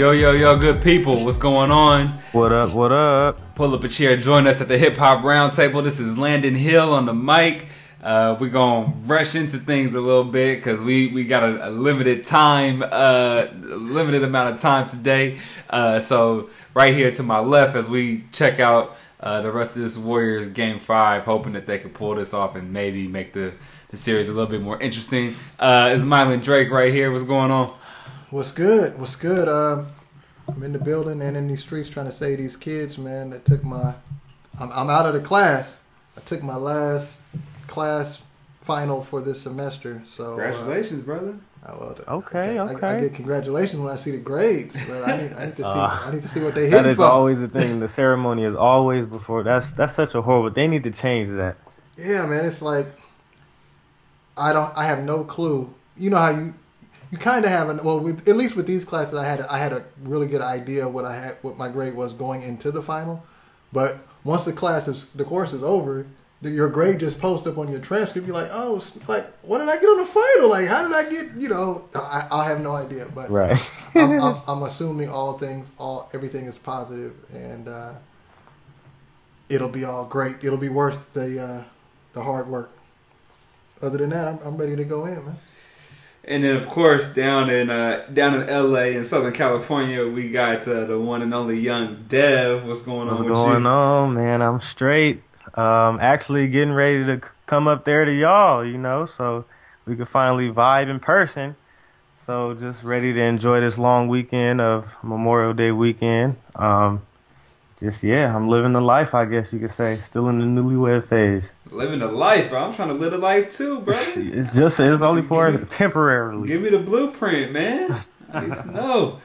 Yo, yo, yo, good people, what's going on? What up, what up? Pull up a chair, join us at the Hip Hop Roundtable. This is Landon Hill on the mic. Uh, we're gonna rush into things a little bit because we, we got a, a limited time, uh, limited amount of time today. Uh, so right here to my left as we check out uh, the rest of this Warriors game five, hoping that they could pull this off and maybe make the, the series a little bit more interesting. Uh, is Mylan Drake right here? What's going on? What's good? What's good? Um, I'm in the building and in these streets trying to save these kids, man. That took my. I'm, I'm out of the class. I took my last class final for this semester. So Congratulations, uh, brother. Oh, well, okay, I, okay. I, I, get congratulations when I see the grades, but I need, I need to see. Uh, I need to see what they hit. That is from. always the thing. The ceremony is always before. That's that's such a horrible. They need to change that. Yeah, man. It's like I don't. I have no clue. You know how you you kind of have an well, with, at least with these classes, I had I had a really good idea what I had what my grade was going into the final, but once the class is the course is over, your grade just post up on your transcript. You're like, oh, like what did I get on the final? Like how did I get? You know, I, I have no idea, but right. I'm, I'm, I'm, assuming all things, all everything is positive, and uh, it'll be all great. It'll be worth the uh, the hard work. Other than that, I'm, I'm ready to go in, man. And then, of course, down in uh, down in L.A. in Southern California, we got uh, the one and only Young Dev. What's going on? What's going you? on, man? I'm straight. Um, actually, getting ready to come up there to y'all, you know, so we could finally vibe in person. So just ready to enjoy this long weekend of Memorial Day weekend. Um, just yeah, I'm living the life, I guess you could say. Still in the newlywed phase. Living the life, bro. I'm trying to live the life too, bro. it's just it's only for give me, temporarily. Give me the blueprint, man. I need to know.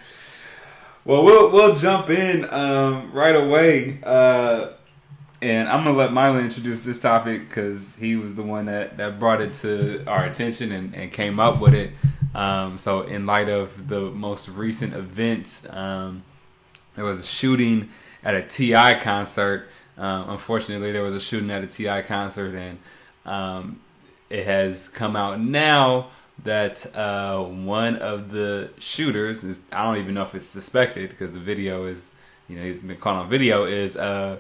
Well, we'll we'll jump in um, right away, uh, and I'm gonna let Mylan introduce this topic because he was the one that, that brought it to our attention and, and came up with it. Um, so, in light of the most recent events, um, there was a shooting at a T.I. concert. Um, unfortunately, there was a shooting at a T.I. concert, and um, it has come out now that uh, one of the shooters is I don't even know if it's suspected because the video is you know he's been caught on video is uh,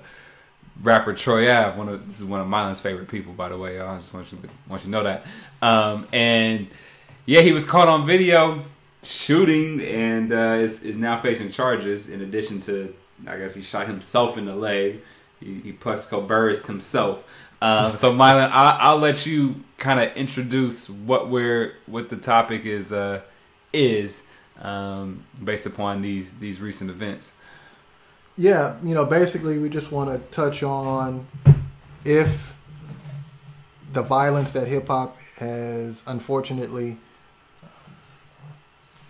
rapper Troy Ave. One of this is one of Mylan's favorite people, by the way. I just want you to, want you to know that. Um, and yeah, he was caught on video shooting and uh, is is now facing charges in addition to I guess he shot himself in the leg. He, he Plaxico Burress himself. Um, so, Mylan, I, will let you kind of introduce what we're what the topic is uh, is um, based upon these these recent events. Yeah, you know, basically, we just want to touch on if the violence that hip hop has unfortunately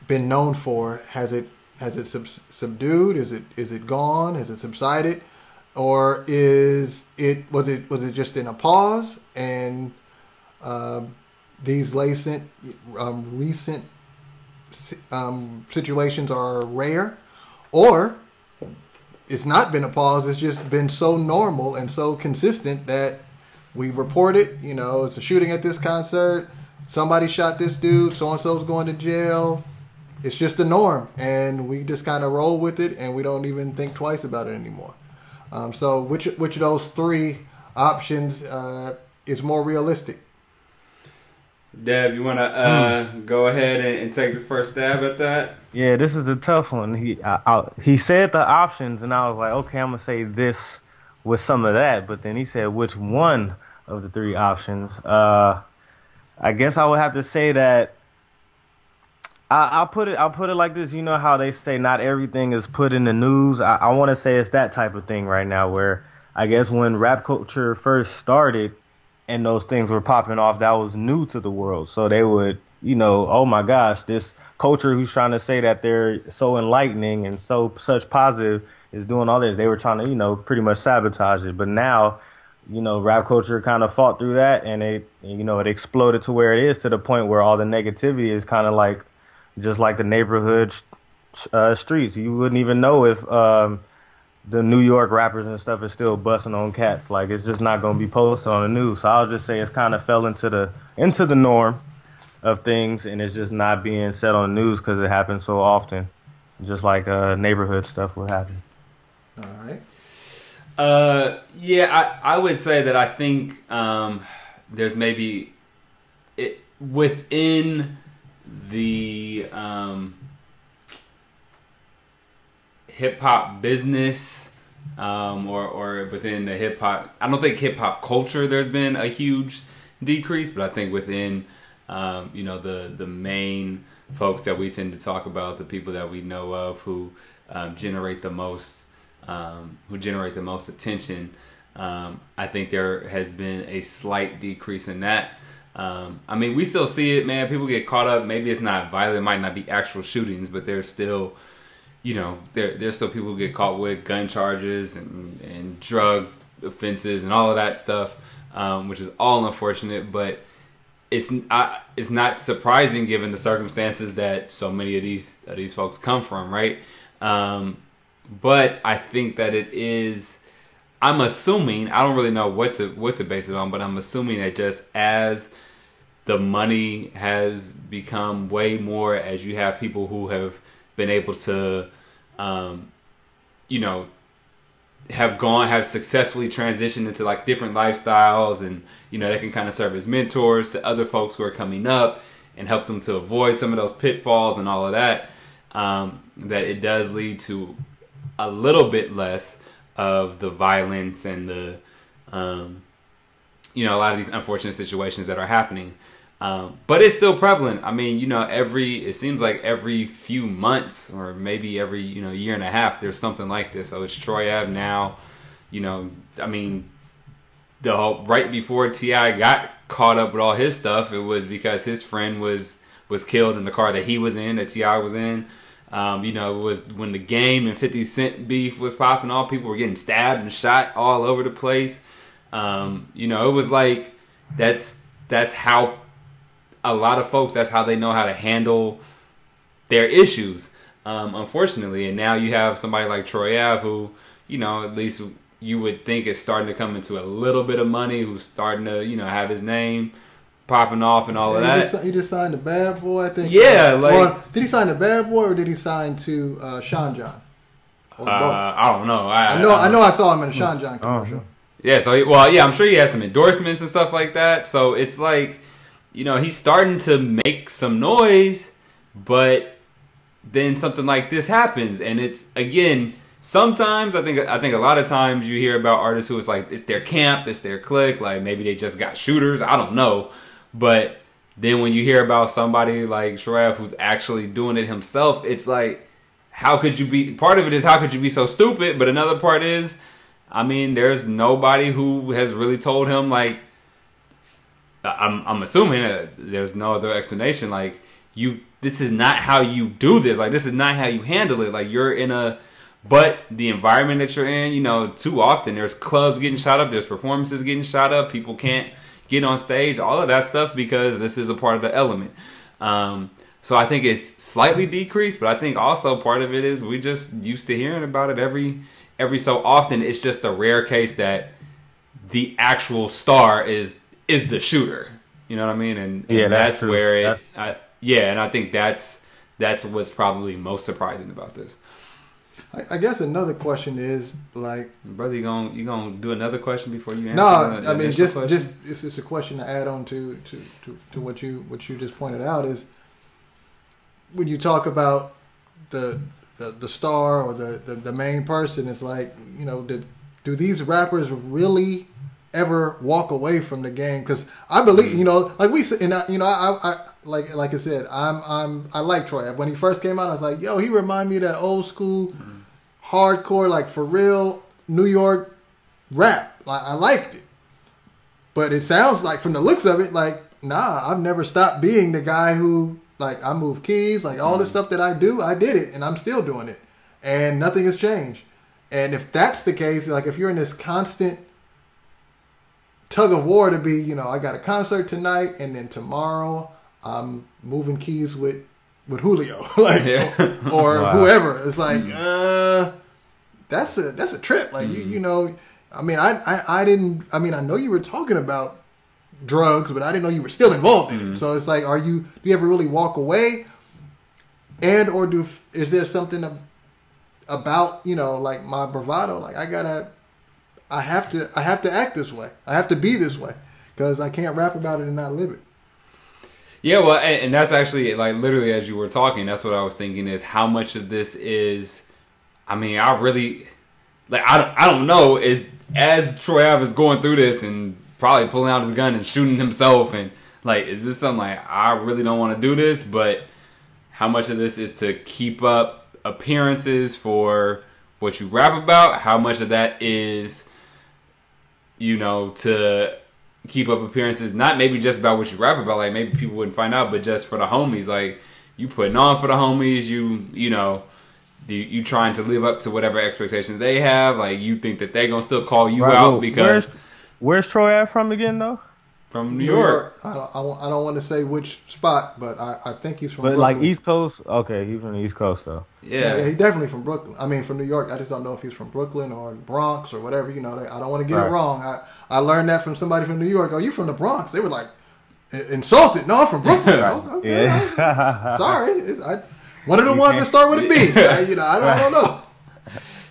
been known for has it has it sub- subdued? Is it is it gone? Has it subsided? Or is it was it was it just in a pause and um, these recent um, recent um, situations are rare, or it's not been a pause. It's just been so normal and so consistent that we report it. You know, it's a shooting at this concert. Somebody shot this dude. So and so's going to jail it's just the norm, and we just kind of roll with it, and we don't even think twice about it anymore. Um, so, which which of those three options uh, is more realistic? Dev, you want to uh, hmm. go ahead and, and, take the first stab at that? Yeah, this is a tough one. He I, I, he said the options, and I was like, okay, I'm gonna say this with some of that, but then he said which one of the three options. Uh, I guess I would have to say that I, will put it. I'll put it like this. You know how they say not everything is put in the news. I, I want to say it's that type of thing right now. Where I guess when rap culture first started, and those things were popping off, that was new to the world. So they would, you know, oh my gosh, this culture who's trying to say that they're so enlightening and so such positive is doing all this. They were trying to, you know, pretty much sabotage it. But now, you know, rap culture kind of fought through that, and it, you know, it exploded to where it is to the point where all the negativity is kind of like just like the neighborhood uh, streets. You wouldn't even know if um, the New York rappers and stuff is still busting on cats. Like it's just not going to be posted on the news. So I'll just say it's kind of fell into the into the norm of things, and it's just not being said on the news because it happens so often. just like uh, neighborhood stuff would happen. All right. Uh, yeah, I, I would say that I think um, there's maybe it within the um, hip hop business um, or or within the hip hop. I don't think hip hop culture there's been a huge decrease, but I think within um, you know the the main folks that we tend to talk about, the people that we know of who um, generate the most um, who generate the most attention. Um, I think there has been a slight decrease in that. Um, I mean, we still see it, man. People get caught up. Maybe it's not violent, it might not be actual shootings, but there's still, you know, there there's still people who get caught with gun charges and and drug offenses and all of that stuff, um, which is all unfortunate. But it's I, it's not surprising given the circumstances that so many of these of these folks come from, right? Um, but I think that it is. I'm assuming I don't really know what to what to base it on, but I'm assuming that just as the money has become way more, as you have people who have been able to, um, you know, have gone have successfully transitioned into like different lifestyles, and you know they can kind of serve as mentors to other folks who are coming up and help them to avoid some of those pitfalls and all of that. Um, that it does lead to a little bit less of the violence and the um, you know a lot of these unfortunate situations that are happening um, but it's still prevalent. I mean you know every it seems like every few months or maybe every you know year and a half there's something like this. So it's troy ave now. You know i mean the whole, right before ti got caught up with all his stuff it was because his friend was was killed in the car that he was in that ti was in. Um, you know, it was when the game and 50 Cent beef was popping off, people were getting stabbed and shot all over the place. Um, you know, it was like that's that's how a lot of folks that's how they know how to handle their issues. Um, unfortunately, and now you have somebody like Troy Ave who, you know, at least you would think is starting to come into a little bit of money, who's starting to, you know, have his name popping off and all Yeah, of he that. Just, he just signed a bad boy, I think. Yeah, Uh, like- or did he sign a bad boy or did he sign to uh, Sean John? Uh. I don't know. I, I know, I know, I saw him in a Sean John Oh. commercial. Yeah, so well, yeah, I'm sure he has some endorsements and stuff like that. So it's like, you know, he's starting to make some noise, but then something like this happens, and it's again. Sometimes I think I think a lot of times you hear about artists who it's like it's their camp, it's their clique, like maybe they just got shooters. I don't know, but then when you hear about somebody like Shref who's actually doing it himself, it's like, how could you be? Part of it is how could you be so stupid, but another part is, I mean, there's nobody who has really told him like. I'm I'm assuming there's no other explanation. Like you, this is not how you do this. Like this is not how you handle it. Like you're in a, but the environment that you're in, you know, too often there's clubs getting shot up, there's performances getting shot up. People can't get on stage, all of that stuff because this is a part of the element. Um, so I think it's slightly decreased, but I think also part of it is we just used to hearing about it every every so often. It's just a rare case that the actual star is is the shooter. You know what I mean? And, and Yeah, that's that's, where it. That's- I, yeah, and I think that's that's what's probably most surprising about this. I, I guess another question is like, Brother, you gonna you gonna do another question before you answer? no, the I mean just question? just it's just a question to add on to, to, to, to what you what you just pointed out is when you talk about the the, the star or the, the, the main person, it's like you know, did, do these rappers really ever walk away from the game? Because I believe mm. you know, like we said, and I, you know, I, I, like like I said, I'm I'm I like Troy. When he first came out, I was like, yo, he remind me of that old school, mm-hmm. hardcore, like for real New York rap. Like I liked it. But it sounds like from the looks of it, like, nah, I've never stopped being the guy who like I move keys, like all the mm. stuff that I do, I did it and I'm still doing it. And nothing has changed. And if that's the case, like if you're in this constant tug of war to be, you know, I got a concert tonight and then tomorrow I'm moving keys with with Julio. like Yeah. or Wow. whoever. It's like, mm. uh that's a that's a trip. Like you you mm. know, I mean, I, I I didn't. I mean, I know you were talking about drugs, but I didn't know you were still involved in it. Mm. So it's like, are you? Do you ever really walk away? and or do is there something ab- about you know like my bravado? Like I gotta, I have to, I have to act this way. I have to be this way because I can't rap about it and not live it. Yeah, well, and, and that's actually like literally as you were talking, that's what I was thinking is how much of this is. I mean, I really like I don't, I don't know is as Troy Ave is going through this and probably pulling out his gun and shooting himself and like is this something like I really don't want to do this, but how much of this is to keep up appearances for what you rap about? How much of that is you know to keep up appearances not maybe just about what you rap about like maybe people wouldn't find out but just for the homies like you putting on for the homies you you know you, you trying to live up to whatever expectations they have like you think that they gonna still call you Right, out because where's where's Troy at from again though? From New York. I don't, I, I don't want to say which spot, but I, I think he's from. But Brooklyn. like East Coast, okay, he's from the East Coast though. Yeah, Yeah. he's definitely from Brooklyn. I mean, from New York. I just don't know if he's from Brooklyn or Bronx or whatever. You know, they, I don't want to get Right. it wrong. I, I learned that from somebody from New York. Oh, you from the Bronx? They were like insulted. No, I'm from Brooklyn. Oh, okay. Yeah. Sorry, It's- I, one of the ones that start with a B. I- you know, I don't, I don't know.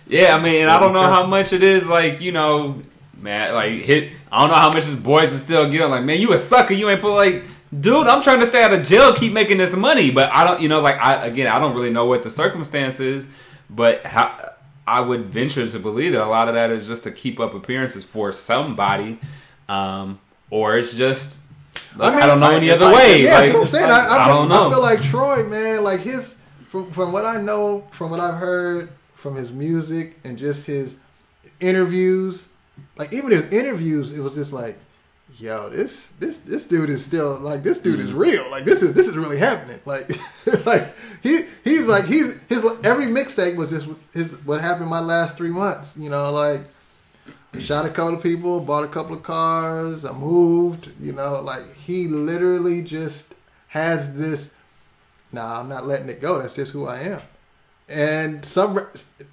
Yeah, I mean, I don't know how much it is like, you know, man, like hit I don't know how much his boys are still getting like, man, you a sucker, you ain't put like dude, I'm trying to stay out of jail, keep making this money, but I don't, you know, like I again, I don't really know what the circumstances, but how I would venture to believe that a lot of that is just to keep up appearances for somebody, um, or it's just like, I, mean, I, don't know any other like- way. Yeah, like, that's what I'm saying. I, I, I don't know. I feel like Troy, man, like his from from what I know, from what I've heard, from his music and just his interviews, like even his interviews, it was just like, yo, this this this dude is still like this dude is mm. real. Like this is this is really happening. Like like he he's like he's his every mixtape was just his what happened my last three months. You know, like shot a couple of people, bought a couple of cars, I moved, you know, like he literally just has this nah, I'm not letting it go. That's just who I am. And some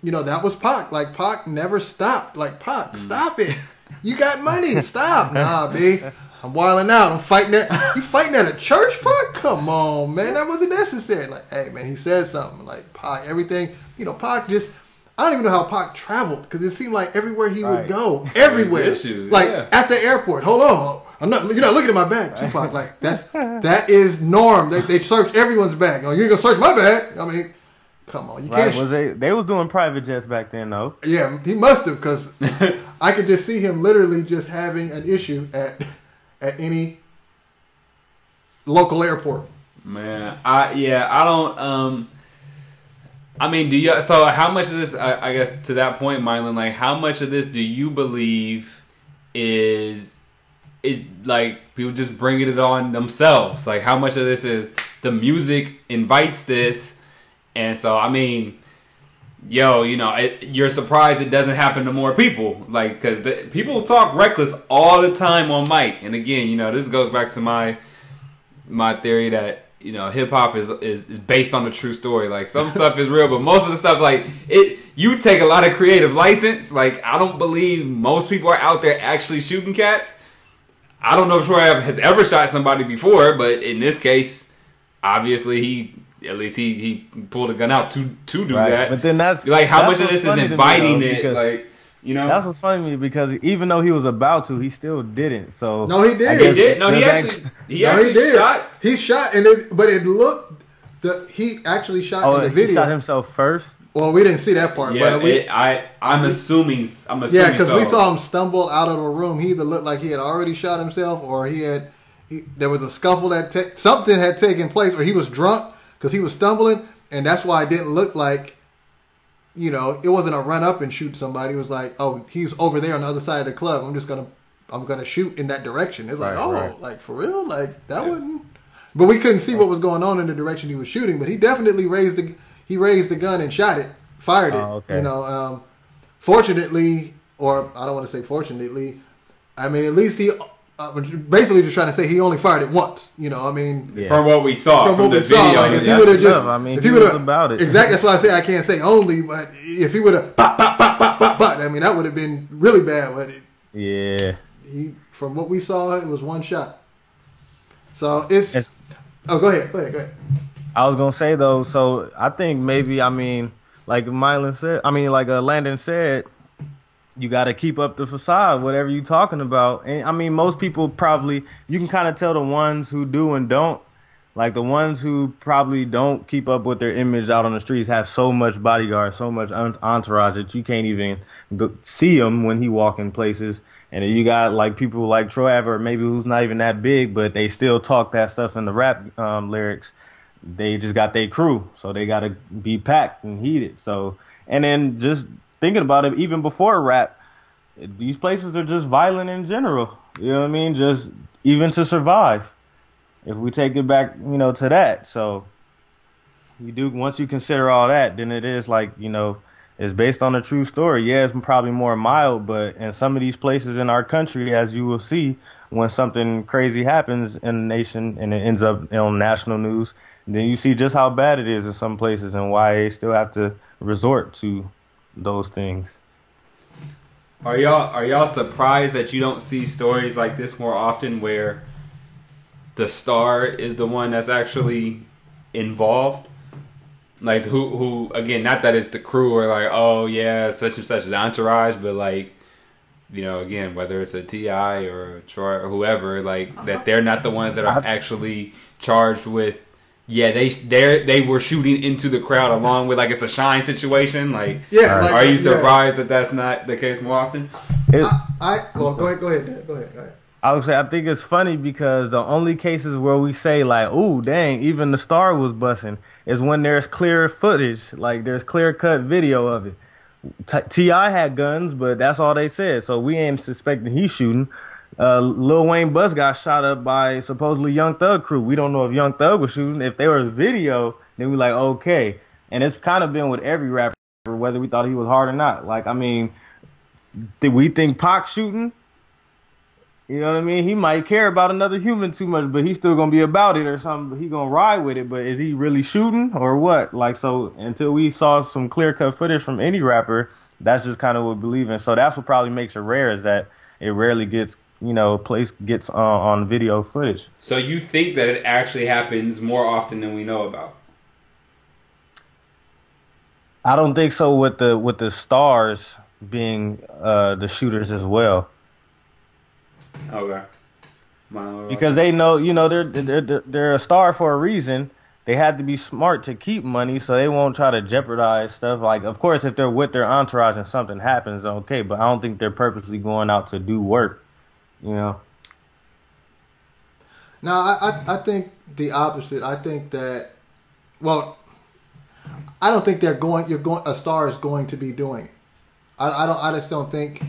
you know, that was Pac. Like Pac never stopped. Like Pac, stop it. You got money, stop. Nah, B. I'm wilding out. I'm fighting that. You fighting at a church, Pac? Come on, man. That wasn't necessary. Like, hey, man, he said something. Like, Pac, everything. You know, Pac just. I don't even know how Pac traveled because it seemed like everywhere he would go, everywhere, like yeah. at the airport. Hold on, I'm not. You're not looking at my bag, Tupac. Like that's that is norm. They, they search everyone's bag. Oh, you ain't gonna search my bag? I mean, come on, you Right? can't. Was they they was doing private jets back then though? Yeah, he must have because I could just see him literally just having an issue at at any local airport. Man, I yeah, I don't. um I mean, do you? So, how much of this? I, I guess to that point, Mylan, like, how much of this do you believe is is like people just bringing it on themselves? Like, how much of this is the music invites this, and so I mean, yo, you know, it, you're surprised it doesn't happen to more people, like, because people talk reckless all the time on mic, and again, you know, this goes back to my my theory that you know hip hop is, is is based on a true story. Like some stuff is real, but most of the stuff like it you take a lot of creative license. Like I don't believe most people are out there actually shooting cats. I don't know if Troy has ever shot somebody before, but in this case, obviously he at least he he pulled a gun out to to do Right. that. But then that's like how that's much of this is funny me, inviting though, it? because Like you know, That's what's funny to me because even though he was about to, he still didn't. So No, he did. He did. No, he there's actually he No, actually he did. shot. He shot, and it, but it looked. The he actually shot Oh, in the he video. shot himself first. Well, we didn't see that part, Yeah, but we, it, I I'm assuming I'm assuming. Yeah, because so. we saw him stumble out of the room. He either looked like he had already shot himself, or he had he, there was a scuffle that ta- something had taken place, or he was drunk because he was stumbling, and that's why it didn't look like, you know, it wasn't a run up and shoot somebody. It was like, oh, he's over there on the other side of the club. I'm just gonna I'm gonna shoot in that direction. It's like, Right, oh, right. like for real, like that wouldn't. But we couldn't see what was going on in the direction he was shooting. But he definitely raised the he raised the gun and shot it, fired it. Oh, okay. You know, um, fortunately, or I don't want to say fortunately, I mean at least he uh, basically just trying to say he only fired it once. You know, I mean. Yeah. from what we saw from, From what the we saw, video. like if he would have just. I mean, if he he would have about it. exactly. That's why I say I can't say only, but if he would have, pop, pop, pop, pop, pop, pop, I mean that would have been really bad. But it, Yeah. he, from what we saw, it was one shot. So it's, It's- oh, go ahead, go ahead, go ahead. I was gonna say though, so I think maybe I mean, like Mylan said, I mean, like uh, Landon said, you got to keep up the facade, whatever you talking about. And I mean, most people probably you can kind of tell the ones who do and don't. Like the ones who probably don't keep up with their image out on the streets have so much bodyguard, so much entourage that you can't even see him when he walk in places. And you got like people like Troy Abbott, maybe who's not even that big, but they still talk that stuff in the rap um, lyrics. They just got their crew, so they got to be packed and heated. So, and then just thinking about it, even before rap, these places are just violent in general. You know what I mean? Just even to survive. If we take it back, you know, to that. So you do once you consider all that, then it is like, you know, it's based on a true story. Yeah, it's probably more mild, but in some of these places in our country, as you will see, when something crazy happens in the nation and it ends up on national news, then you see just how bad it is in some places and why they still have to resort to those things. Are y'all are y'all surprised that you don't see stories like this more often where the star is the one that's actually involved? Like who who again, not that it's the crew or like, oh yeah, such and such is entourage, but like you know, again, whether it's a TI or a Troy or whoever, like that uh-huh. they're not the ones that are uh-huh. actually charged with yeah, they they they were shooting into the crowd along with like it's a Shyne situation. Like, yeah, like, are you surprised yeah. that that's not the case more often? I, I, well, go ahead, go ahead, go ahead, go ahead. I would say I think it's funny because the only cases where we say like, "Oh, dang," even the star was bussing, is when there's clear footage, like there's clear cut video of it. Ti had guns, but that's all they said, so we ain't suspecting he's shooting uh, Lil Wayne Bus got shot up by supposedly Young Thug crew. We don't know if Young Thug was shooting. If there was video, then we like okay. And it's kind of been with every rapper, whether we thought he was hard or not. Like I mean, did we think Pac shooting? You know what I mean? He might care about another human too much, but he's still gonna be about it or something. He gonna ride with it, but is he really shooting or what? Like so, until we saw some clear cut footage from any rapper, that's just kind of what we believe in. So that's what probably makes it rare is that it rarely gets you know, place gets uh, on video footage. So you think that it actually happens more often than we know about? I don't think so with the with the stars being uh, the shooters as well. Okay. Because they know, you know, they're, they're they're a star for a reason. They had to be smart to keep money, so they won't try to jeopardize stuff. Like, of course, if they're with their entourage and something happens, okay. But I don't think they're purposely going out to do work you Now I, I, I think the opposite. I think that, well, I don't think they're going. You're going. A star is going to be doing it. I, I don't. I just don't think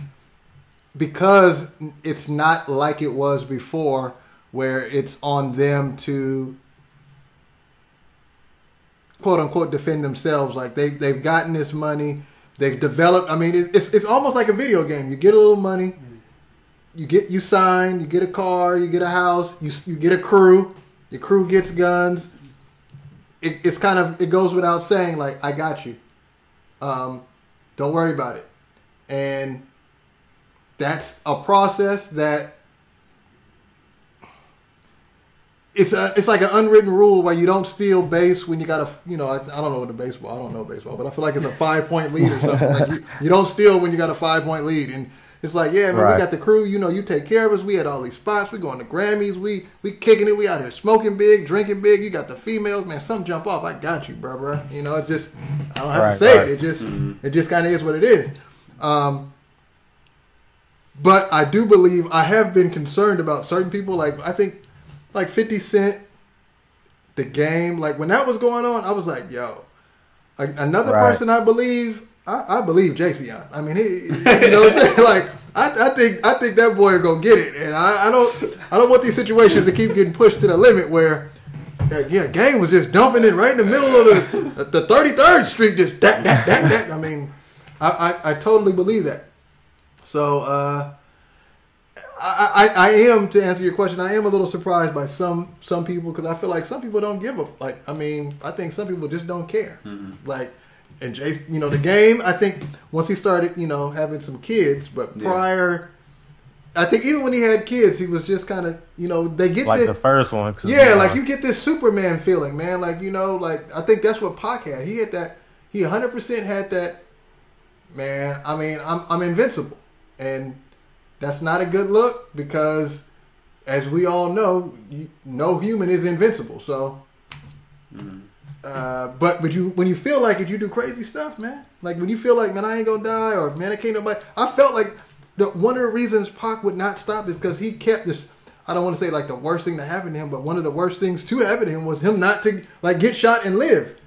because it's not like it was before, where it's on them to quote unquote defend themselves. Like they they've gotten this money. They've developed. I mean, it's it's almost like a video game. You get a little money you get you signed, you get a car, you get a house, you you get a crew. Your crew gets guns. It, it's kind of it goes without saying like I got you. Um, don't worry about it, and that's a process that it's a it's like an unwritten rule where you don't steal base when you got a you know I, I don't know what the baseball I don't know baseball but I feel like it's a five point lead or something like you, you don't steal when you got a five point lead and it's like, yeah, man, right. we got the crew. You know, you take care of us. We had all these spots. We going to Grammys. We we kicking it. We out here smoking big, drinking big. You got the females, man. Some jump off. I got you, bro, bro. You know, it's just I don't have right, to say right. it. It just mm-hmm. it just kind of is what it is. Um, but I do believe I have been concerned about certain people. Like I think, like Fifty Cent, the game. Like when that was going on, I was like, yo, another person I believe I, I believe Jayceon. I mean, he, you know what I'm saying? Like, I, I think I think that boy gonna get it, and I, I don't I don't want these situations to keep getting pushed to the limit where, yeah, game was just dumping it right in the middle of the the thirty third street, just that that that that. I mean, I, I, I totally believe that. So uh, I, I I am to answer your question. I am a little surprised by some some people because I feel like some people don't give a like. I mean, I think some people just don't care. Mm-hmm. Like and Jace, you know, the game. I think once he started, you know, having some kids, but prior, I think even when he had kids, he was just kind of you know they get like this, the first one. yeah, like you get this Superman feeling, man. Like you know, like I think that's what Pac had. He had that. He 100 percent had that. Man, I mean, I'm I'm invincible, and that's not a good look because, as we all know, you, no human is invincible. So, mm-hmm. Uh, but but you when you feel like it, you do crazy stuff, man. Like when you feel like, man, I ain't gonna die, or man, I can't nobody. I felt like the one of the reasons Pac would not stop is because he kept this. I don't want to say like the worst thing to happen to him, but one of the worst things to happen to him was him not to like get shot and live.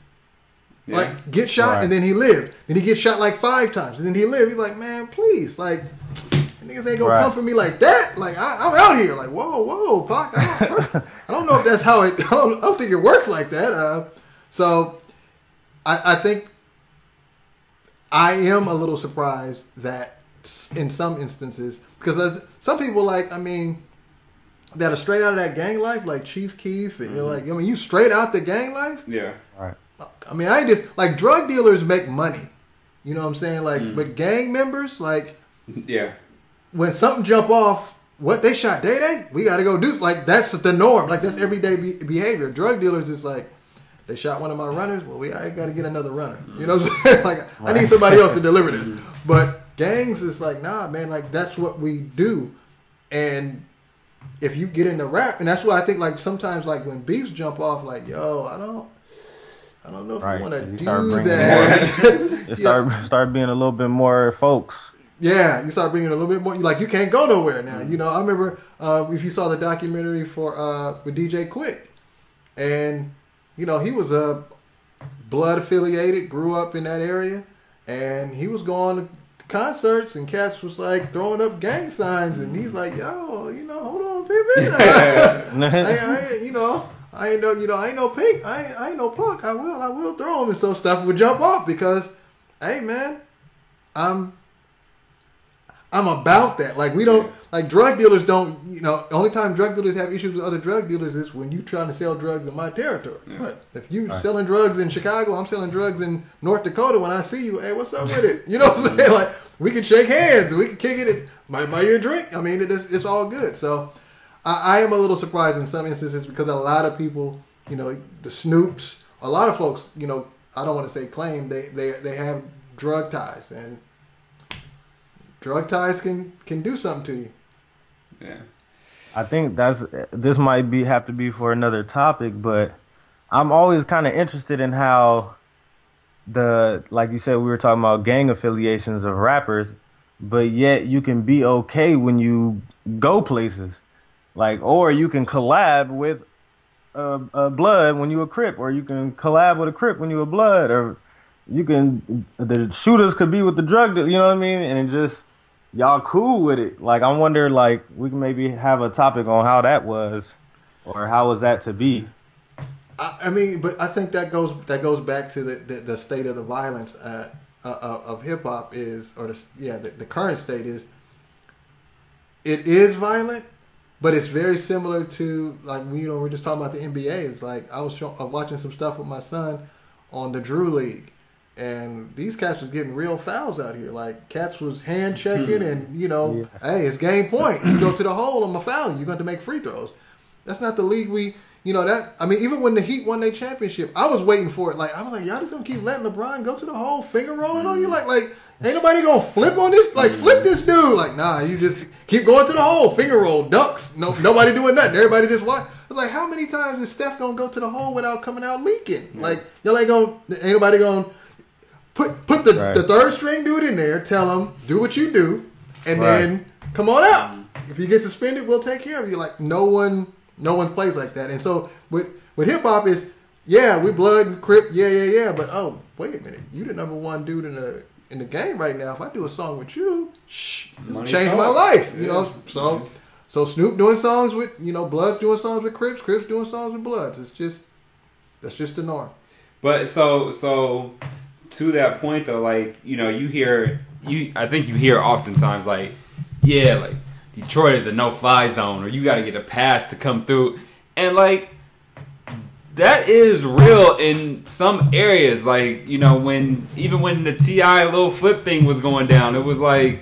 Yeah. Like get shot Right. and then he lived. Then he gets shot like five times and then he lived. He's like, man, please, like niggas ain't gonna Right. come for me like that. Like I, I'm out here. Like whoa, whoa, Pac. I don't, I don't know if that's how it. I don't, I don't think it works like that. Uh, so I, I think I am a little surprised that in some instances, because as some people like, I mean, that are straight out of that gang life, like Chief Keef, and you're like, I mean, you straight out the gang life. Yeah. right. I mean, I just like drug dealers make money. You know what I'm saying? Like, mm. but gang members, like Yeah. when something jump off, what they shot Day Day, we got to go do. Like that's the norm. Like that's everyday be- behavior. Drug dealers is like they shot one of my runners. Well, we I got to get another runner. You know what I'm saying? Like I need somebody else to deliver this. But gangs is like nah, man. Like that's what we do. And if you get into rap, and that's why I think like sometimes like when beefs jump off, like yo, I don't. I don't know if Right. you want to do that. It start start being a little bit more folks. Yeah, you start bringing a little bit more. Like you can't go nowhere now. You know, I remember uh, if you saw the documentary for uh, with DJ Quik, and you know he was a blood affiliated, grew up in that area, and he was going to concerts, and cats was like throwing up gang signs, and he's like, "Yo, you know, hold on, baby, I, I, you know." I ain't no, you know, I ain't no pink. I ain't, I ain't no punk. I will, I will throw them, and so stuff would jump off because, hey man, I'm I'm about that. Like we don't like drug dealers don't you know, the only time drug dealers have issues with other drug dealers is when you're trying to sell drugs in my territory. But if you Right. selling drugs in Chicago, I'm selling drugs in North Dakota when I see you, hey, what's up with it? You know what I'm mm-hmm. saying? Like we can shake hands, we can kick it, it might buy you a drink. I mean, it is, it's all good. So I, I am a little surprised in some instances because a lot of people, you know, the Snoops, a lot of folks, you know, I don't want to say claim they, they they have drug ties and drug ties can can do something to you. Yeah. I think that's this might be have to be for another topic, but I'm always kind of interested in how the like you said we were talking about gang affiliations of rappers, but yet you can be okay when you go places, like or you can collab with a, a blood when you a crip, or you can collab with a crip when you a blood, or you can the shooters could be with the drug you know what I mean, and it just y'all cool with it. Like I wonder, like we can maybe have a topic on how that was, or how was that to be. I, I mean, but I think that goes that goes back to the, the, the state of the violence uh, uh, of hip hop is, or the yeah, the, the current state is. It is violent, but it's very similar to like we you know we're just talking about the NBA. It's like I was show, uh, watching some stuff with my son on the Drew League, and these cats was getting real fouls out here. Like cats was hand checking, hmm. and you know, hey, it's game point. You go to the hole, I'm a foul. you. You're going to make free throws. That's not the league we. You know that I mean, even when the Heat won their championship, I was waiting for it. Like I was like, y'all just gonna keep letting LeBron go to the hole, finger rolling on you, like like ain't nobody gonna flip on this, like flip this dude. Like nah, you just keep going to the hole, finger roll, dunks. No, nobody doing nothing. Everybody just watch. I was like, how many times is Steph gonna go to the hole without coming out leaking? Like y'all ain't gonna, ain't nobody gonna put put the, Right. the third string dude in there, tell him do what you do, and Right. then come on out. If you get suspended, we'll take care of you. Like no one, no one plays like that. And so with with hip hop is yeah, we blood and crip, yeah, yeah, yeah. But oh, wait a minute, you the number one dude in the in the game right now. If I do a song with you, shh, Money change talk. my life. You Yeah. know, so so Snoop doing songs with you know Bloods doing songs with Crips, Crips doing songs with Bloods. It's just that's just the norm. But so so to that point though, like you know, you hear you. I think you hear oftentimes like, yeah, like Detroit is a no fly zone, or you got to get a pass to come through, and like that is real in some areas. Like you know, when even when the Ti little flip thing was going down, it was like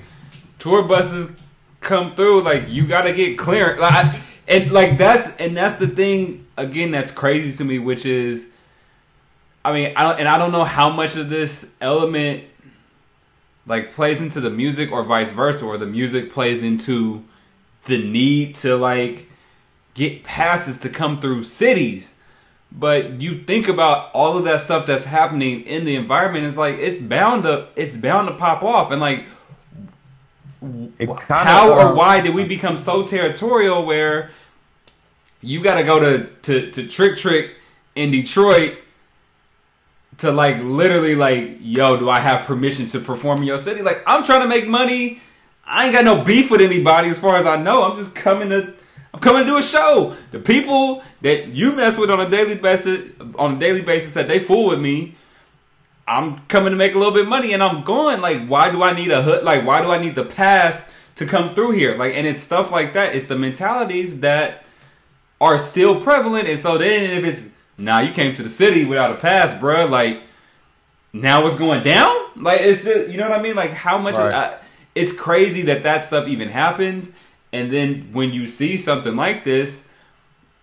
tour buses come through, like you got to get clearance. Like, and like that's and that's the thing again that's crazy to me, which is, I mean, I don't, and I don't know how much of this element like plays into the music or vice versa, or the music plays into the need to like get passes to come through cities. But you think about all of that stuff that's happening in the environment, it's like it's bound to it's bound to pop off, and like how or uh, why did we become so territorial where you got to go to to to Trick Trick in Detroit to like literally like yo do I have permission to perform in your city? Like I'm trying to make money. I ain't got no beef with anybody as far as I know. I'm just coming to I'm coming to do a show. The people that you mess with on a daily basis on a daily basis that they fool with me I'm coming to make a little bit of money and I'm going. Like why do I need a hood? Like why do I need the pass to come through here? Like and it's stuff like that. It's the mentalities that are still prevalent. And so then if it's nah you came to the city without a pass bruh like now it's going down like it's just, you know what I mean like how much Right. I, it's crazy that that stuff even happens and then when you see something like this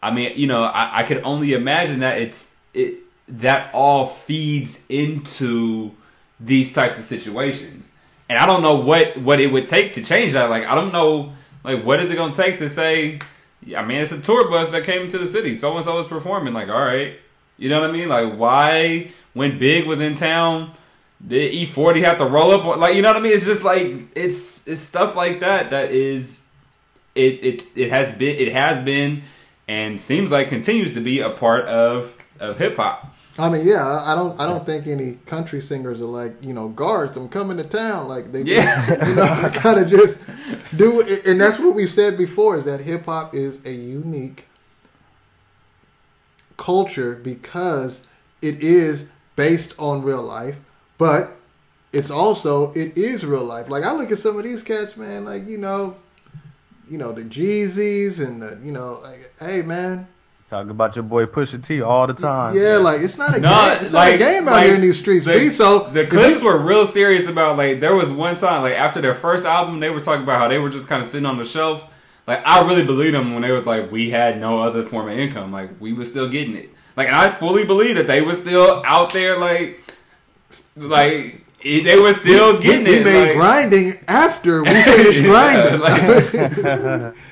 I mean, you know, I, I could only imagine that it's it that all feeds into these types of situations, and I don't know what what it would take to change that. Like, I don't know, like, what is it going to take to say? I mean, it's a tour bus that came into the city. So and so is performing. Like, all right, you know what I mean? Like, why when Big was in town? Did E40 have to roll up? Like, you know what I mean? It's just like it's it's stuff like that that is it it it has been it has been and seems like continues to be a part of of hip hop. I mean, yeah, I don't, I don't think any country singers are like, you know, Garth. I'm coming to town. Like they, Yeah. you know, I kind of just do it, and that's what we've said before is that hip hop is a unique culture because it is based on real life, but it's also it is real life. Like I look at some of these cats, man. Like you know, you know the Jeezys and the, you know, like, hey man, Talk about your boy Pusha T all the time. yeah, like it's not a No, game. It's not a game out like, here in these streets. The, B. So the if Clipse you- were real serious about like there was one time like after their first album they were talking about how they were just kind of sitting on the shelf. Like I really believe them when they was like we had no other form of income. Like we was still getting it. Like and I fully believe that they were still out there like like they were still we, getting we it. We made like- grinding after we finished grinding. like-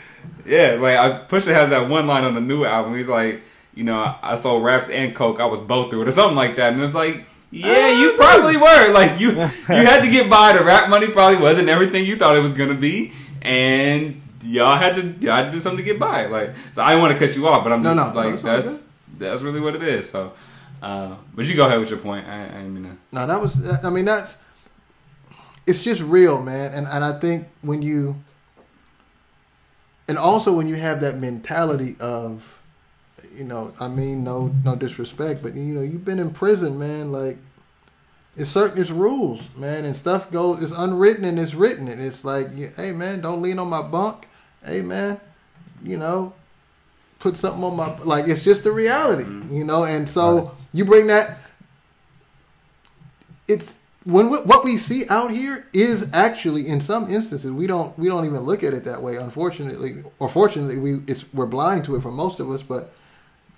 yeah, like I, Pusha has that one line on the new album. He's like, you know, I, sold raps and coke. I was both through it, or something like that. And it's like, yeah, you probably were. Like you, you had to get by. The rap money probably wasn't everything you thought it was gonna be, and y'all had to y'all had to do something to get by. Like, so I didn't want to cut you off, but I'm just no, no, like all that's that's really what it is. So, uh, but you go ahead with your point. I, I mean to. No, that was. I mean, that's. It's just real, man, and and I think when you. And also when you have that mentality of, you know, I mean, no, no disrespect, but you know, you've been in prison, man. Like, it's certain, it's rules, man, and stuff goes. It's unwritten and it's written, and it's like, hey, man, don't lean on my bunk. Hey, man, you know, put something on my like. It's just the reality, mm-hmm. you know, and so you bring that it's when we, what we see out here is actually in some instances we don't we don't even look at it that way. Unfortunately or fortunately we it's we're blind to it for most of us but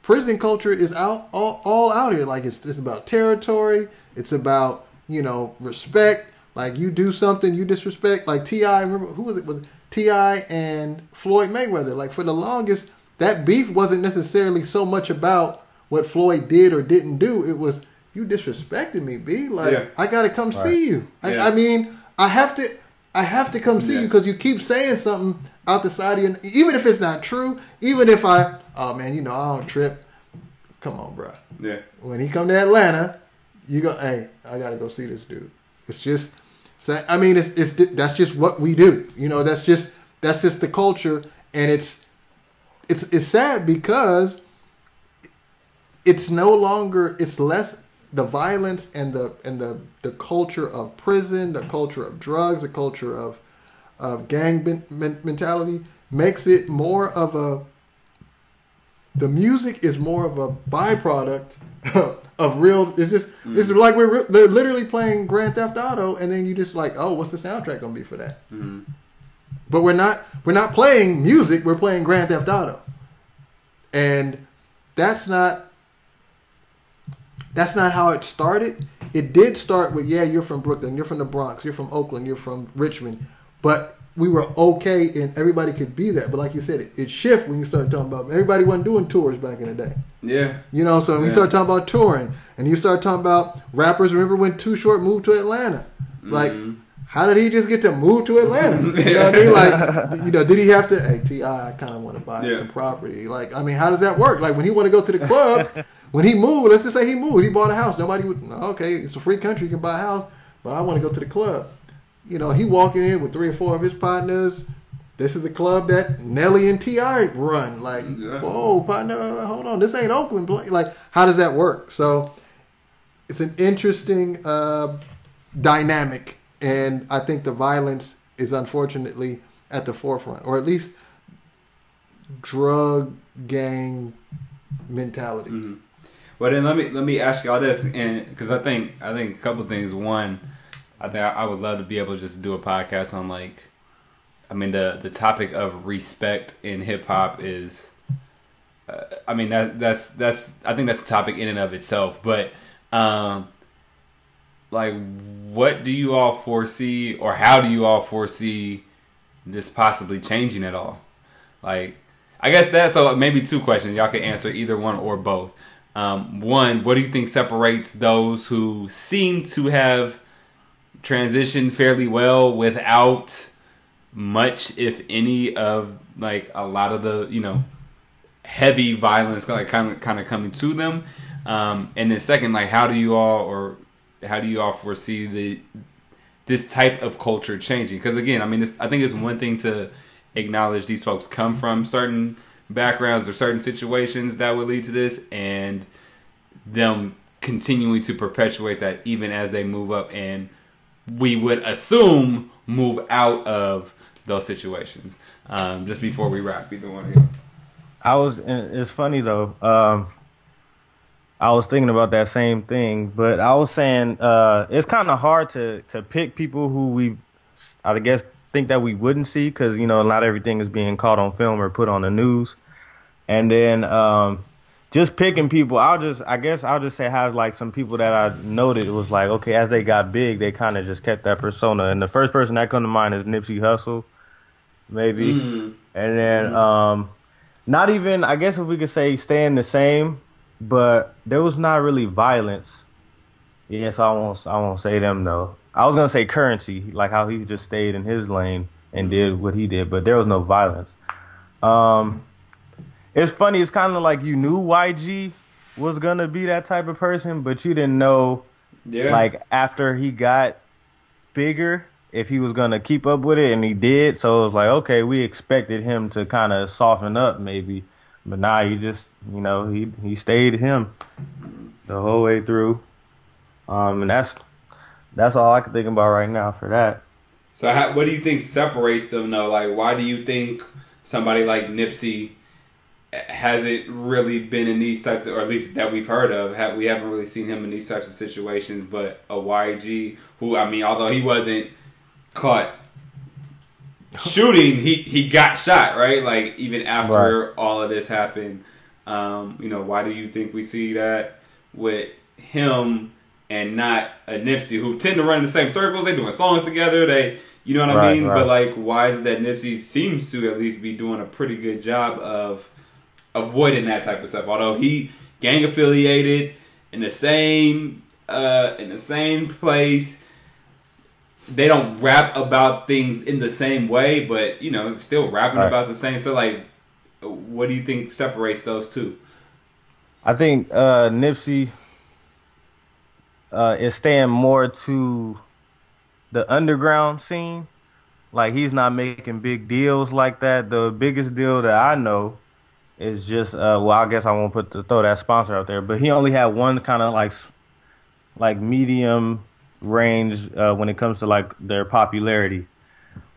prison culture is out all, all out here. Like it's it's about territory. It's about you know respect. Like you do something you disrespect. Like ti remember who was it? Was ti and floyd mayweather? Like for the longest that beef wasn't necessarily so much about what floyd did or didn't do. It was you disrespected me b like Yeah. i gotta come Right. see you Yeah. I, I mean i have to i have to come see Yeah. you because you keep saying something out the side of your even if it's not true even if i oh man you know i don't trip come on bro Yeah. when he come to Atlanta, you go, hey, I gotta go see this dude. It's just, I mean, it's it's that's just what we do. You know, that's just that's just the culture, and it's it's it's sad because it's no longer it's less the violence and the and the the culture of prison, the culture of drugs, the culture of of gang men- men- mentality makes it more of a the music is more of a byproduct of real. It's just mm. it's like we're re- they're literally playing Grand Theft Auto, and then you just like, oh, what's the soundtrack gonna be for that? Mm-hmm. but we're not we're not playing music. We're playing Grand Theft Auto, and that's not that's not how it started. It did start with yeah, you're from Brooklyn, you're from the Bronx, you're from Oakland, you're from Richmond, but we were okay and everybody could be that. But like you said, it, it shifted when you start talking about everybody wasn't doing tours back in the day. Yeah. You know, so when Yeah. you start talking about touring and you start talking about rappers, remember when Too Short moved to Atlanta? Like, Mm-hmm. How did he just get to move to Atlanta? You know what I mean? Like, you know, did he have to, hey, T.I., I kind of want to buy Yeah. some property. Like, I mean, how does that work? Like, when he want to go to the club, when he moved, let's just say he moved, he bought a house. Nobody would, okay, it's a free country, you can buy a house, but I want to go to the club. You know, he walking in with three or four of his partners. This is a club that Nelly and T.I. run. Like, Yeah. whoa, partner, hold on, this ain't Oakland. Like, how does that work? So, it's an interesting uh, dynamic, and I think the violence is unfortunately at the forefront, or at least drug gang mentality. Mhm. Well, then let me let me ask y'all this, and because I think I think a couple things. One, I think I, I would love to be able to just do a podcast on like, I mean the the topic of respect in hip hop is, uh, I mean that that's that's I think that's a topic in and of itself. But, um, like, what do you all foresee, or how do you all foresee this possibly changing at all? Like, I guess that's so maybe two questions. Y'all can answer either one or both. Um, one, what do you think separates those who seem to have transitioned fairly well without much, if any, of like a lot of the you know heavy violence like kind of kind of coming to them? Um, and then second, like how do you all or how do you all foresee the this type of culture changing? Because again, I mean, I think it's one thing to acknowledge these folks come from certain backgrounds or certain situations that would lead to this, and them continuing to perpetuate that even as they move up, and we would assume move out of those situations. Um, just before we wrap, either one of you. I was. It's funny though. Um, I was thinking about that same thing, but I was saying uh, it's kind of hard to to pick people who we, I guess, think that we wouldn't see because you know not everything is being caught on film or put on the news, and then um, just picking people. I'll just, I guess, I'll just say how like some people that I noted was like, okay, as they got big, they kind of just kept that persona, and the first person that come to mind is Nipsey Hussle, maybe, Mm. and then um, not even I guess if we could say staying the same, but there was not really violence. Yes, I won't. I won't say them though. I was gonna say Curren$y, like how he just stayed in his lane and did what he did, but there was no violence. Um, it's funny. It's kind of like you knew YG was gonna be that type of person, but you didn't know Yeah, like after he got bigger if he was gonna keep up with it and he did so it was like okay we expected him to kind of soften up maybe but nah he just you know he he stayed him the whole way through um and that's that's all i can think about right now for that So, how, what do you think separates them, though? Like, why do you think somebody like Nipsey hasn't really been in these types, of, or at least that we've heard of? Ha we haven't really seen him in these types of situations. But a YG, who I mean, although he wasn't caught shooting, he he got shot, right? Like even after all of this happened, um, you know, why do you think we see that with him and not a Nipsey who tend to run in the same circles? They doing songs together. They, you know what I mean? right. But like, why is it that Nipsey seems to at least be doing a pretty good job of avoiding that type of stuff? Although he gang affiliated in the same uh, in the same place they don't rap about things in the same way, but you know, still rapping Right. about the same. So, like, what do you think separates those two? i think uh nipsey uh is staying more to the underground scene like he's not making big deals like that the biggest deal that i know is just uh well i guess i won't put the, throw that sponsor out there but he only had one kind of like s- like medium range uh when it comes to like their popularity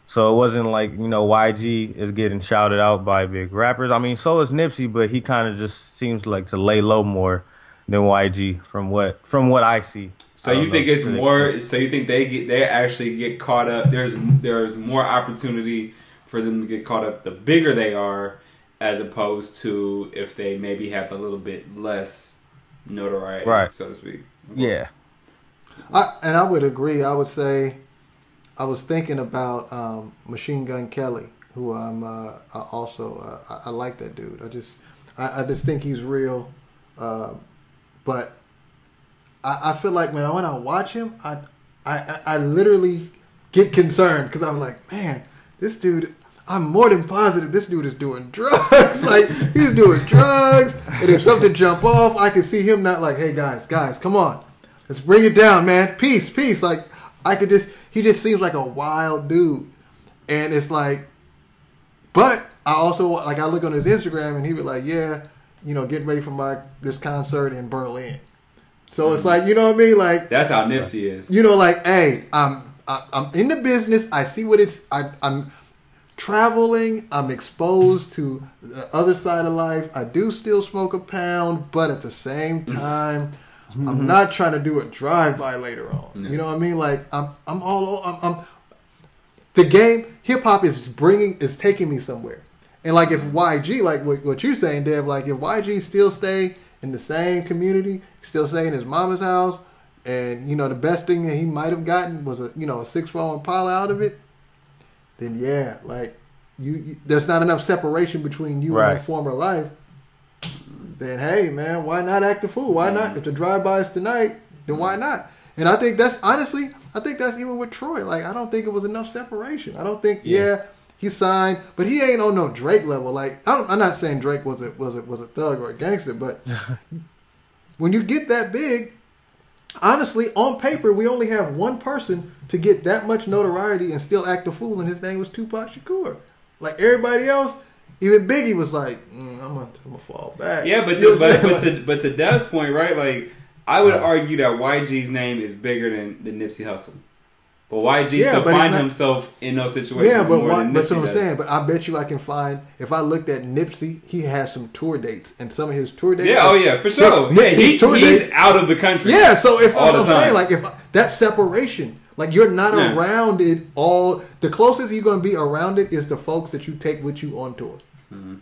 so it wasn't like you know YG is getting shouted out by big rappers. I mean, so is Nipsey, but he kind of just seems like to lay low more than YG from what from what I see. So I you think it's more? extent. So you think they get they actually get caught up? There's there's more opportunity for them to get caught up the bigger they are, as opposed to if they maybe have a little bit less notoriety, Right. so to speak. Yeah. I, and I would agree. I would say, I was thinking about um, Machine Gun Kelly, who I'm uh, I also uh, I, I like that dude. I just I, I just think he's real, uh, but I, I feel like when I when I watch him, I I, I- literally get concerned because I'm like, man, this dude. I'm more than positive this dude is doing drugs. like he's doing drugs, and if something jump off, I can see him not like, hey guys, guys, come on, let's bring it down, man. Peace, peace. Like I could just, he just seems like a wild dude, and it's like, but I also like I look on his Instagram and he was like, yeah, you know, getting ready for my this concert in Berlin. So it's mm-hmm. like, you know what I mean, like That's how Nipsey is. you know, like, hey, I'm I- I'm in the business. I see what it's. I, I'm traveling. I'm exposed to the other side of life. I do still smoke a pound, but at the same time, I'm mm-hmm. not trying to do a drive by later on. You know what I mean? Like, I'm I'm all I'm. I'm the game hip hop is bringing is taking me somewhere. And like if mm-hmm. YG, like what, what you're saying, Dev, like if YG still stay in the same community, still stay in his mama's house, and you know the best thing that he might have gotten was a you know a six four Impala out of it, then yeah, like you, you there's not enough separation between you and Right. that former life. Then hey man, why not act a fool? Why not? Mm-hmm. If the drive by is tonight, then why not? And I think that's honestly, I think that's even with Troy. Like I don't think it was enough separation. I don't think yeah. He signed, but he ain't on no Drake level. Like I don't, I'm not saying Drake was a was a was a thug or a gangster, but when you get that big, honestly, on paper, we only have one person to get that much notoriety and still act a fool, and his name was Tupac Shakur. Like everybody else, even Biggie was like, mm, "I'm gonna, I'm gonna fall back." Yeah, but to, but, but to but to Dev's point, right? Like I would argue that YG's name is bigger than, than Nipsey Hussle, but YG Yeah, still but find not- himself in those situations yeah, but more why, that's what I'm does. saying. But I bet you I can find if I looked at Nipsey, he has some tour dates, and some of his tour dates. Yeah, oh yeah, for sure. Nip- Yeah, he, tour he's dates- out of the country. Yeah, so if all I'm, saying like if that separation, like you're not Yeah. around it all. The closest you're gonna be around it is the folks that you take with you on tour. Mm-hmm.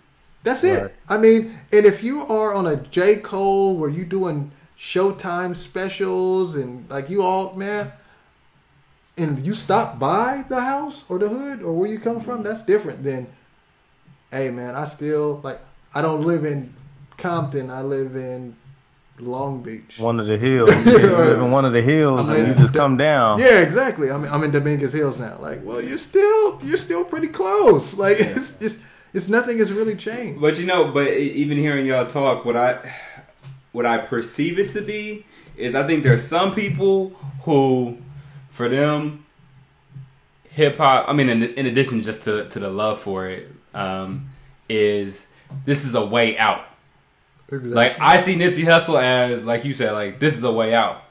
That's it. I mean, and if you are on a J Cole where you doing Showtime specials and like you all man, and you stop by the house or the hood or where you come from, that's different than. Hey man, I still like. I don't live in Compton. I live in Long Beach. One of the hills. You live in one of the hills, I'm and you just come down. Yeah, exactly. I'm I'm in Dominguez Hills now. Like, well, you're still you're still pretty close. Like, it's just it's nothing has really changed. But you know, but even hearing y'all talk, what I what I perceive it to be is I think there's some people who, for them, hip hop. I mean, in, in addition just to to the love for it, um, is this is a way out. Exactly. Like I see Nipsey Hussle as, like you said, like this is a way out.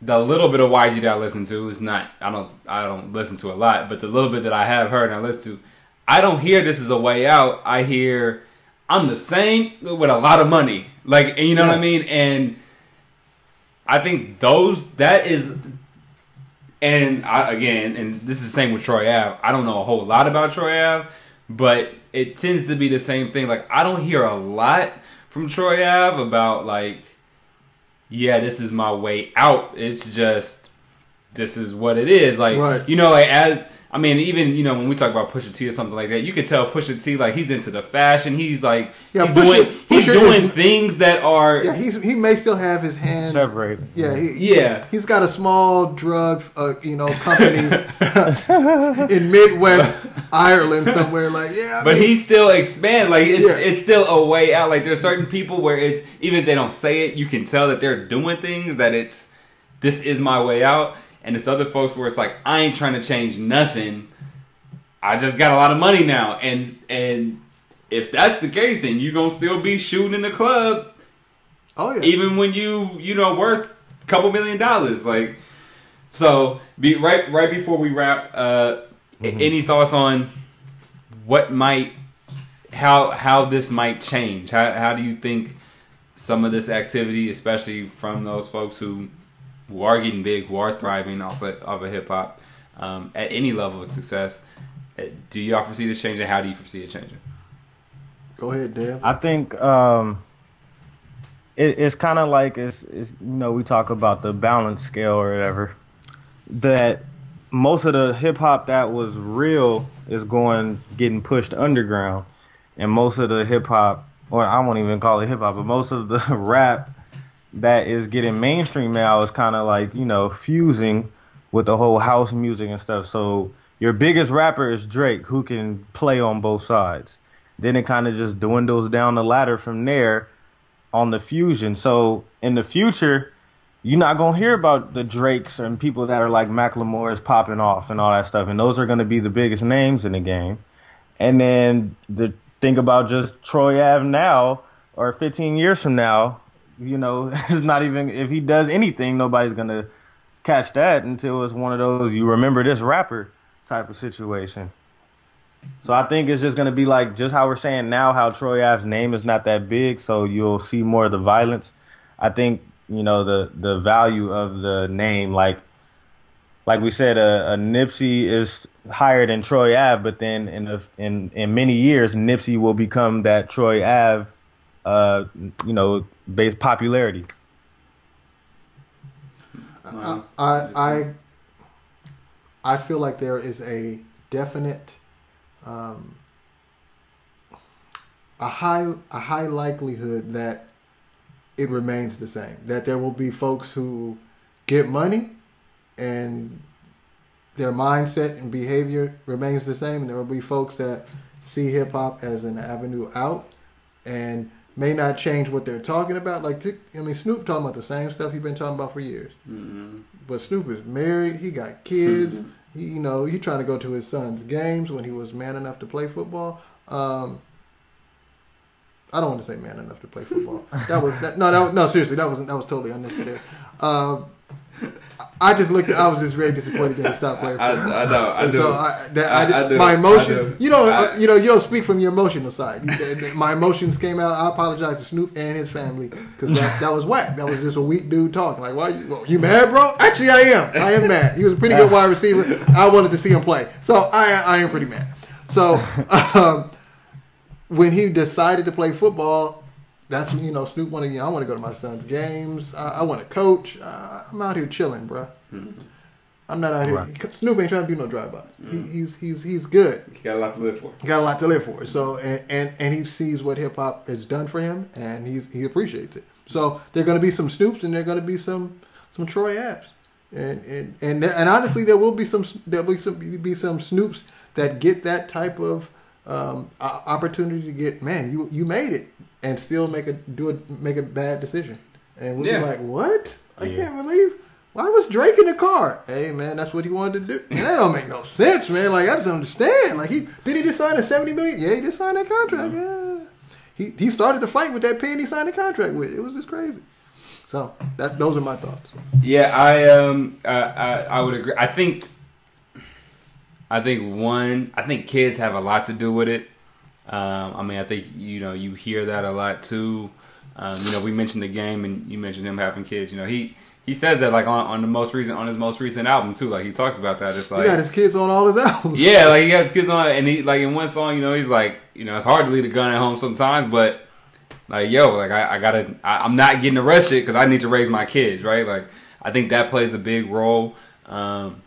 The little bit of YG that I listen to is not. I don't. I don't listen to a lot, but the little bit that I have heard and I listen to, I don't hear this is a way out. I hear I'm the same with a lot of money. Like you know what I mean. And I think those that is. And I, again, and this is the same with Troy Ave. I don't know a whole lot about Troy Ave, but it tends to be the same thing. Like I don't hear a lot from Troy Ave about like, yeah, this is my way out. It's just this is what it is. Like Right. you know, like as I mean, even you know when we talk about Pusha T or something like that, you can tell Pusha T like he's into the fashion. He's like Yeah, he's Pusha- doing he's Pusha doing is- things that are yeah, he's he may still have his hands. Separated. Yeah, he, Yeah. He's got a small drug, uh, you know, company in Midwest Ireland somewhere. Like, yeah, I But mean, he's still expand like it's Yeah. it's still a way out. Like there's certain people where it's even if they don't say it, you can tell that they're doing things that it's this is my way out. And it's other folks where it's like I ain't trying to change nothing. I just got a lot of money now, and and if that's the case, then you gonna still be shooting in the club. Oh yeah, even when you you know worth a couple million dollars. Like so be right right before we wrap uh a- any thoughts on what might how how this might change? How how do you think some of this activity especially from those folks who who are getting big who are thriving off of, off of hip hop um, at any level of success Do y'all foresee this changing? How do you foresee it changing? Go ahead, Dave. I think um, it, it's kind of like it's, it's you know we talk about the balance scale or whatever that most of the hip hop that was real is going getting pushed underground, and most of the hip hop, or I won't even call it hip hop, but most of the rap that is getting mainstream now is kind of like you know fusing with the whole house music and stuff. So your biggest rapper is Drake, who can play on both sides. Then it kind of just dwindles down the ladder from there on the fusion. So in the future, you're not gonna hear about the Drakes and people that are like Macklemore is popping off and all that stuff, and those are gonna be the biggest names in the game. And then the think about just Troy Ave now or 15 years from now, you know, it's not even if he does anything, nobody's gonna catch that until it's one of those you remember this rapper type of situation. So I think it's just gonna be like just how we're saying now, how Troy Ave's name is not that big, so you'll see more of the violence. I think you know the the value of the name, like like we said, a, a Nipsey is higher than Troy Ave, but then in a, in in many years, Nipsey will become that Troy Ave, uh, you know, base popularity. I, I I I feel like there is a definite um, a high a high likelihood that it remains the same. That there will be folks who get money and their mindset and behavior remains the same, and there will be folks that see hip hop as an avenue out and may not change what they're talking about. Like, I mean, Snoop talking about the same stuff he's been talking about for years. Mm-hmm. But Snoop is married. He got kids. Mm-hmm. He, you know, he trying to go to his son's games when he was man enough to play football. Um, I don't want to say man enough to play football. that was that, no, that no, seriously, that was that was totally unnecessary. Um, I just looked. I was just very disappointed that he stopped playing I, football. I know. I And do. so I, that, I- I, did- I do. my I emotion, do. you know, you know, you don't speak from your emotional side. My emotions came out. I apologize to Snoop and his family because that, that was whack. That was just a weak dude talking. Like, why you, you mad, bro? Actually, I am. I am mad. He was a pretty good wide receiver. I wanted to see him play, so I I am pretty mad. So um, when he decided to play football. That's when, you know Snoop wanted. You know, I want to go to my son's games. I, I want to coach. Uh, I'm out here chilling, bro. I'm not out here. Right. Snoop ain't trying to do no drive-bys. He, he's he's he's good. You got a lot to live for. Got a lot to live for. So and and, and he sees what hip hop has done for him, and he's he appreciates it. So there are going to be some Snoops, and there are going to be some some Troy Aves, and and and there, and honestly, there will be some there will be some be some Snoops that get that type of um, opportunity to get man, you you made it, and still make a do a make a bad decision, and we'll Yeah. be like, what? I Yeah. can't believe. Why was Drake in the car? Hey man, that's what he wanted to do. And that don't make no sense, man. Like I just don't understand. Like he did he just sign a seventy million? Yeah, he just signed that contract. Yeah. He he started the fight with that pen he signed the contract with. It was just crazy. So that those are my thoughts. Yeah, I um, I, I, I would agree. I think, I think one, I think kids have a lot to do with it. Um, I mean, I think you know you hear that a lot too. Um, you know, we mentioned the game, and you mentioned him having kids. You know, he he says that like on, on the most recent on his most recent album too. Like he talks about that. It's like He got his kids on all his albums. yeah, like he has kids on, and he like in one song, you know, he's like, you know, it's hard to leave a gun at home sometimes, but like, yo, like I, I gotta, I, I'm not getting arrested because I need to raise my kids, right? Like, I think that plays a big role um,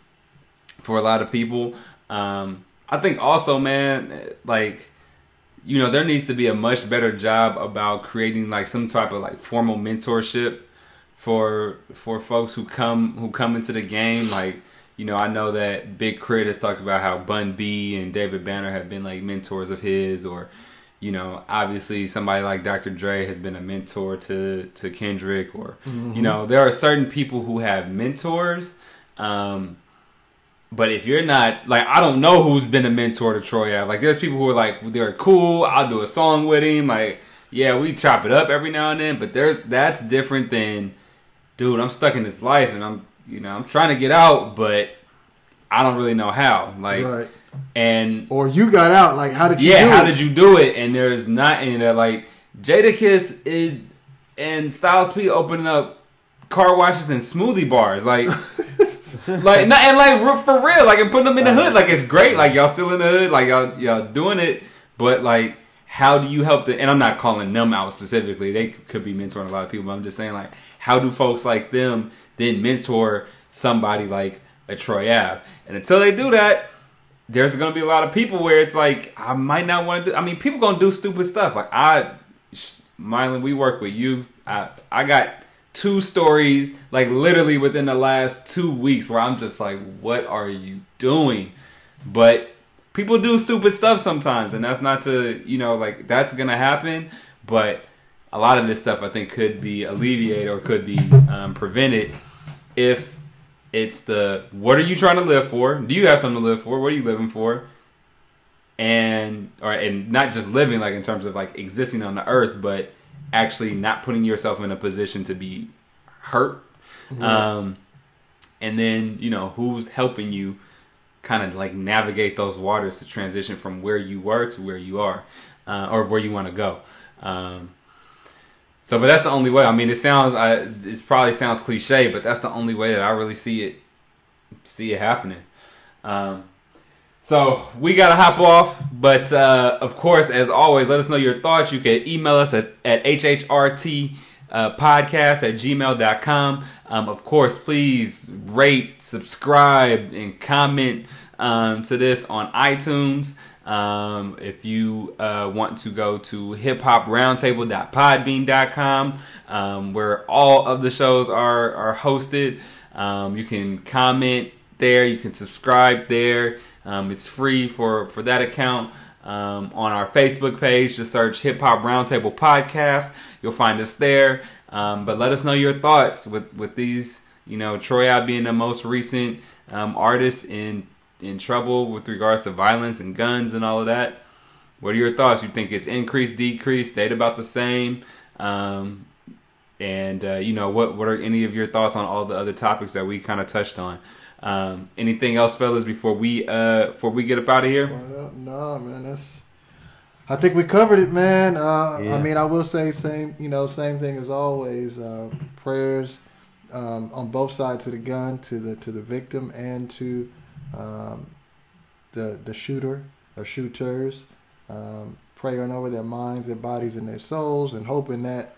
for a lot of people. Um, I think also, man, like, you know, there needs to be a much better job about creating like some type of like formal mentorship for for folks who come who come into the game. Like you know i know that Big K.R.I.T. has talked about how bun b and david banner have been like mentors of his or you know obviously somebody like dr dre has been a mentor to to kendrick or you know there are certain people who have mentors um but if you're not like, I don't know who's been a mentor to Troy Ave. Like, there's people who are like, they're cool. I'll do a song with him. Like, yeah, we chop it up every now and then. But there's that's different than, dude. I'm stuck in this life, and I'm, you know, I'm trying to get out, but I don't really know how. Like, Right. and Or you got out. Like how did you? yeah, how did you do it? And there's not any of that. Like, Jadakiss is and Styles P opening up car washes and smoothie bars. Like. like not and like for real, like and putting them in the hood, like it's great. Like y'all still in the hood, like y'all y'all doing it, but like how do you help the? And I'm not calling them out specifically; they could be mentoring a lot of people. But I'm just saying, like, how do folks like them then mentor somebody like a Troy Ave? And until they do that, there's to be a lot of people where it's like I might not want to do. I mean, people gonna do stupid stuff. Like I, Mylan, we work with youth. I I got two stories like literally within the last two weeks where I'm just like, what are you doing? But people do stupid stuff sometimes, and that's not to you know like that's gonna happen. But a lot of this stuff I think could be alleviated or could be um, prevented if it's the what are you trying to live for? Do you have something to live for? What are you living for? And or and not just living like in terms of like existing on the earth, but actually not putting yourself in a position to be hurt. Um, and then you know who's helping you kind of like navigate those waters to transition from where you were to where you are, uh, or where you want to go. Um, so, but that's the only way. I mean, it sounds, I, it probably sounds cliche, but that's the only way that I really see it, see it happening. Um, so we gotta hop off, but uh, of course, as always, let us know your thoughts. You can email us at, at hhrt uh, podcast at gmail.com. Um, of course, please rate, subscribe, and comment um, to this on iTunes. Um, if you uh, want to go to hiphoproundtable.podbean.com, um, where all of the shows are, are hosted, um, you can comment there, you can subscribe there. Um, it's free for, for that account. Um, on our Facebook page, just search Hip Hop Roundtable Podcast. You'll find us there. Um, but let us know your thoughts with, with these, you know, Troy Ave being the most recent um, artist in in trouble with regards to violence and guns and all of that. What are your thoughts? You think it's increased, decreased, stayed about the same? Um, and uh, you know, what what are any of your thoughts on all the other topics that we kind of touched on? Um, anything else, fellas, before we uh, before we get up out of here? No, man, that's. I think we covered it, man. Uh, yeah. I mean, I will say same, you know, same thing as always. Uh, prayers um, on both sides of the gun to the to the victim and to um, the the shooter or shooters. Um, praying over their minds, their bodies, and their souls, and hoping that,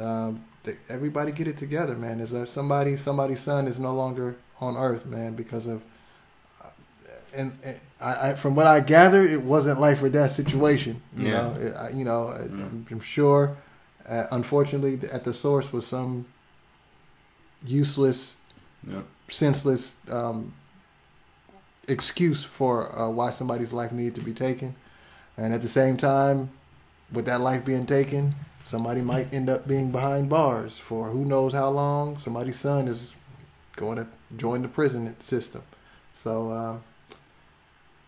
um, that everybody get it together, man. Is that somebody somebody's son is no longer on earth, man, because of and, and I, I, from what I gathered, it wasn't life or death situation. You yeah. know, it, I, you know, mm. I'm, I'm, sure. Uh, unfortunately, at the source was some useless, yeah. senseless um, excuse for uh, why somebody's life needed to be taken, and at the same time, with that life being taken, somebody might end up being behind bars for who knows how long. Somebody's son is going to join the prison system. So um,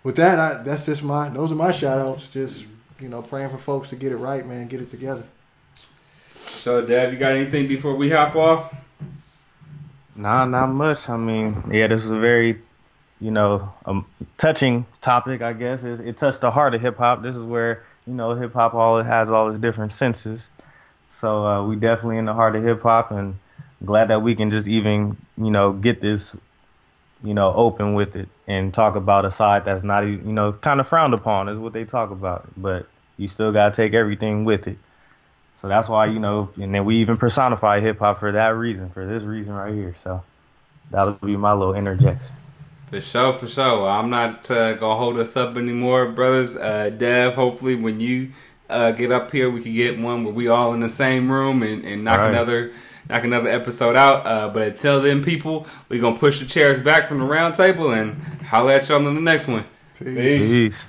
with that, I, that's just my those are my shout outs. Just you know, praying for folks to get it right, man, get it together. So, Dad, you got anything before we hop off? Nah, not much. I mean, yeah, this is a very, you know, um, touching topic. I guess it, it touched the heart of hip hop. This is where you know hip hop all it has all its different senses. So uh, we definitely in the heart of hip hop, and glad that we can just even you know get this you know open with it and talk about a side that's not you know kind of frowned upon is what they talk about but you still got to take everything with it so that's why you know and then we even personify hip hop for that reason for this reason right here so that would be my little interjection for sure, for sure. I'm not uh, gonna hold us up anymore, brothers. Uh, Dev, hopefully, when you uh, get up here, we can get one where we all in the same room and, and knock right. another knock another episode out. Uh, but until then, people, we're going to push the chairs back from the round table and holla at y'all on the next one. Peace. Peace.